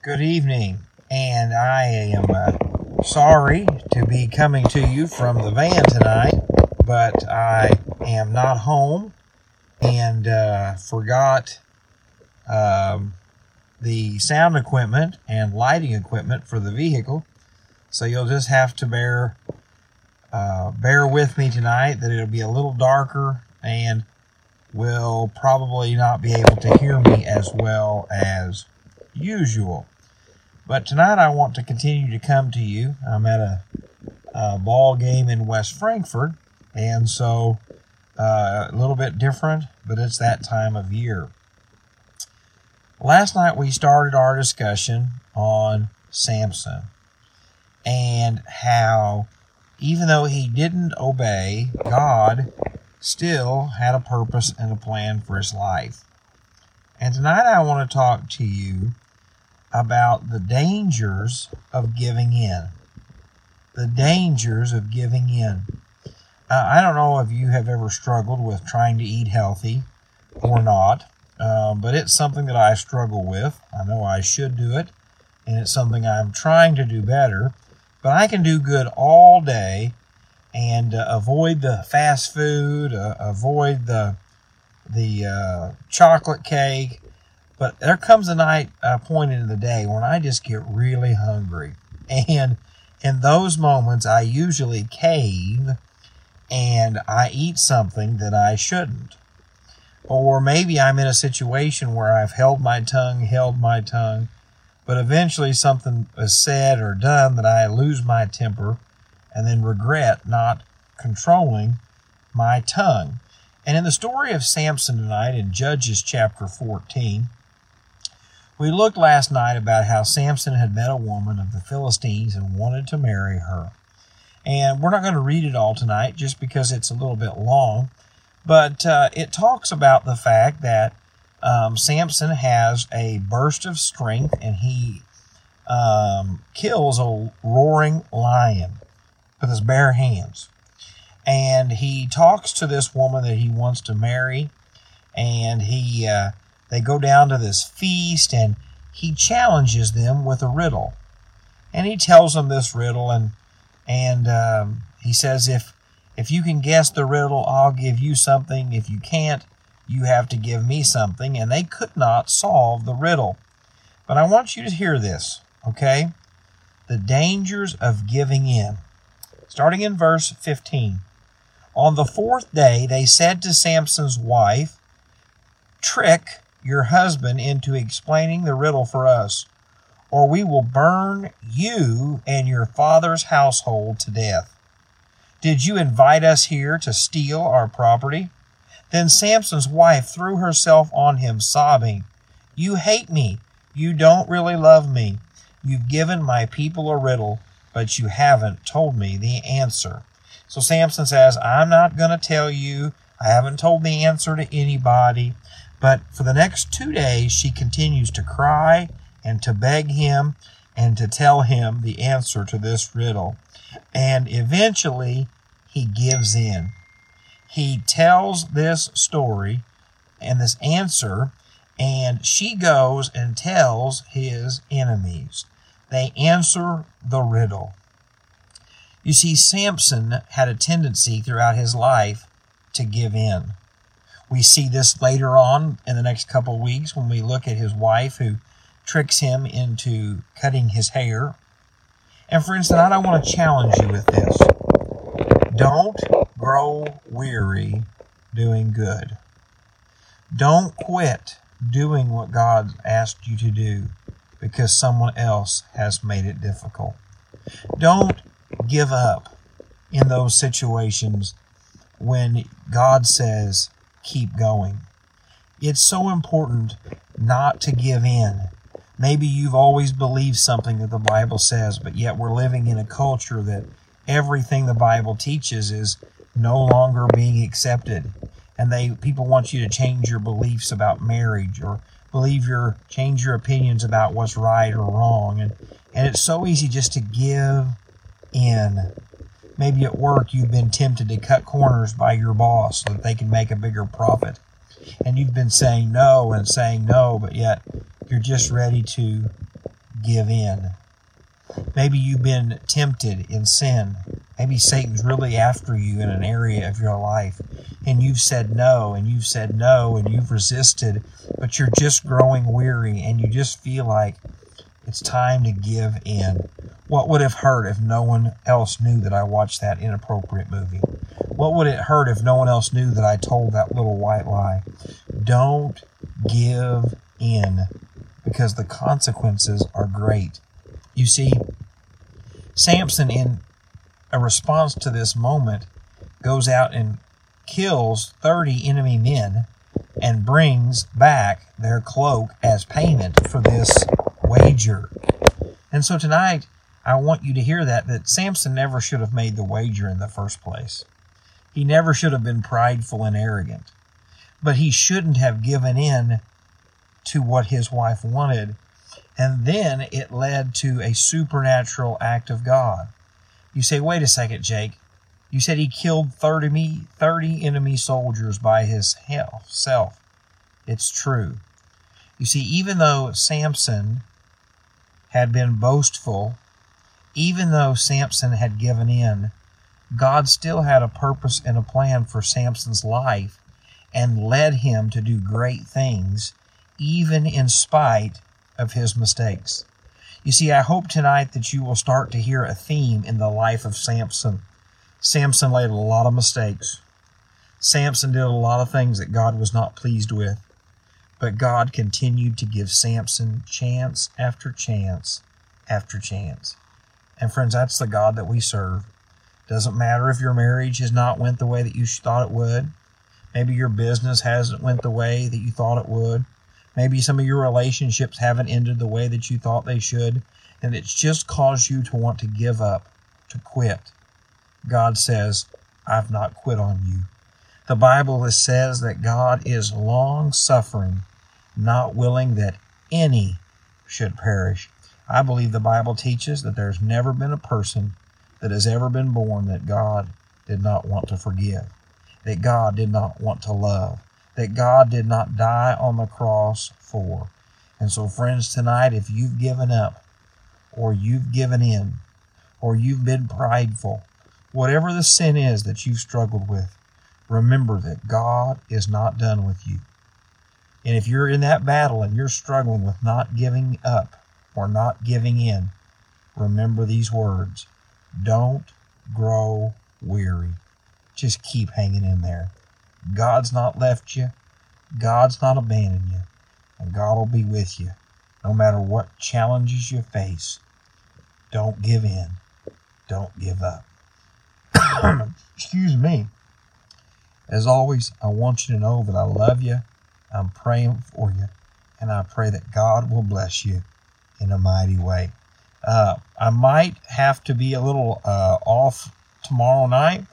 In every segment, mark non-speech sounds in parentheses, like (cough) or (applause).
Good evening, and I am uh, sorry to be coming to you from the van tonight, but I am not home and uh, forgot um, the sound equipment and lighting equipment for the vehicle. So you'll just have to bear uh, bear with me tonight that it'll be a little darker and will probably not be able to hear me as well as usual. But tonight I want to continue to come to you. I'm at a, a ball game in West Frankfort, and so uh, a little bit different, but it's that time of year. Last night we started our discussion on Samson and how even though he didn't obey, God still had a purpose and a plan for his life. And tonight I want to talk to you about the dangers of giving in. The dangers of giving in. Uh, I don't know if you have ever struggled with trying to eat healthy or not, uh, but it's something that I struggle with. I know I should do it, and it's something I'm trying to do better. But I can do good all day and uh, avoid the fast food, uh, avoid the the uh, chocolate cake. But there comes a night, a point in the day when I just get really hungry, and in those moments, I usually cave and I eat something that I shouldn't. Or maybe I'm in a situation where I've held my tongue, held my tongue, but eventually something is said or done that I lose my temper and then regret not controlling my tongue. And in the story of Samson tonight in Judges chapter 14, we looked last night about how Samson had met a woman of the Philistines and wanted to marry her. And we're not going to read it all tonight just because it's a little bit long, but uh, it talks about the fact that um, Samson has a burst of strength and he um, kills a roaring lion with his bare hands. And he talks to this woman that he wants to marry, and he uh, they go down to this feast, and he challenges them with a riddle, and he tells them this riddle, and and um, he says if if you can guess the riddle, I'll give you something. If you can't, you have to give me something. And they could not solve the riddle. But I want you to hear this, okay? The dangers of giving in. Starting in verse 15. On the fourth day, they said to Samson's wife, Trick your husband into explaining the riddle for us, or we will burn you and your father's household to death. Did you invite us here to steal our property? Then Samson's wife threw herself on him, sobbing, You hate me. You don't really love me. You've given my people a riddle, but you haven't told me the answer. So Samson says, I'm not going to tell you. I haven't told the answer to anybody. But for the next two days, she continues to cry and to beg him and to tell him the answer to this riddle. And eventually, he gives in he tells this story and this answer, and she goes and tells his enemies. They answer the riddle. You see, Samson had a tendency throughout his life to give in. We see this later on in the next couple of weeks when we look at his wife who tricks him into cutting his hair. And friends, tonight I want to challenge you with this. Don't grow weary doing good. Don't quit doing what God asked you to do because someone else has made it difficult. Don't give up in those situations when God says, keep going. It's so important not to give in. Maybe you've always believed something that the Bible says, but yet we're living in a culture that everything the Bible teaches is no longer being accepted. And they people want you to change your beliefs about marriage or believe your change your opinions about what's right or wrong. And and it's so easy just to give in. Maybe at work you've been tempted to cut corners by your boss so that they can make a bigger profit. And you've been saying no and saying no, but yet you're just ready to give in. Maybe you've been tempted in sin. Maybe Satan's really after you in an area of your life and you've said no and you've said no and you've resisted, but you're just growing weary and you just feel like it's time to give in. What would have hurt if no one else knew that I watched that inappropriate movie? What would it hurt if no one else knew that I told that little white lie? Don't give in because the consequences are great. You see, Samson, in a response to this moment, goes out and kills 30 enemy men and brings back their cloak as payment for this wager. And so tonight, I want you to hear that that Samson never should have made the wager in the first place. He never should have been prideful and arrogant. But he shouldn't have given in to what his wife wanted. And then it led to a supernatural act of God. You say, wait a second, Jake. You said he killed 30, 30 enemy soldiers by his self. It's true. You see, even though Samson had been boastful, even though Samson had given in, God still had a purpose and a plan for Samson's life and led him to do great things, even in spite of his mistakes. You see, I hope tonight that you will start to hear a theme in the life of Samson. Samson made a lot of mistakes. Samson did a lot of things that God was not pleased with. But God continued to give Samson chance after chance after chance. And friends, that's the God that we serve. Doesn't matter if your marriage has not went the way that you thought it would. Maybe your business hasn't went the way that you thought it would. Maybe some of your relationships haven't ended the way that you thought they should, and it's just caused you to want to give up, to quit. God says, I've not quit on you. The Bible says that God is long suffering, not willing that any should perish. I believe the Bible teaches that there's never been a person that has ever been born that God did not want to forgive, that God did not want to love, that God did not die on the cross for. And so, friends, tonight, if you've given up, or you've given in, or you've been prideful, whatever the sin is that you've struggled with, remember that God is not done with you. And if you're in that battle and you're struggling with not giving up or not giving in, remember these words don't grow weary. Just keep hanging in there. God's not left you, God's not abandoned you, and God will be with you no matter what challenges you face. Don't give in, don't give up. (coughs) Excuse me. As always, I want you to know that I love you. I'm praying for you, and I pray that God will bless you in a mighty way. Uh, I might have to be a little uh, off tomorrow night.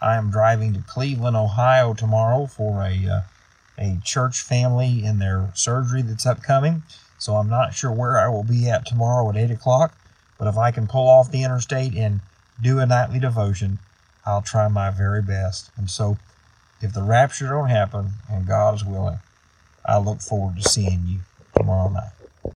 I am driving to Cleveland, Ohio tomorrow for a uh, a church family in their surgery that's upcoming. So I'm not sure where I will be at tomorrow at eight o'clock. But if I can pull off the interstate and do a nightly devotion, I'll try my very best. And so, if the rapture don't happen and God is willing, I look forward to seeing you tomorrow night.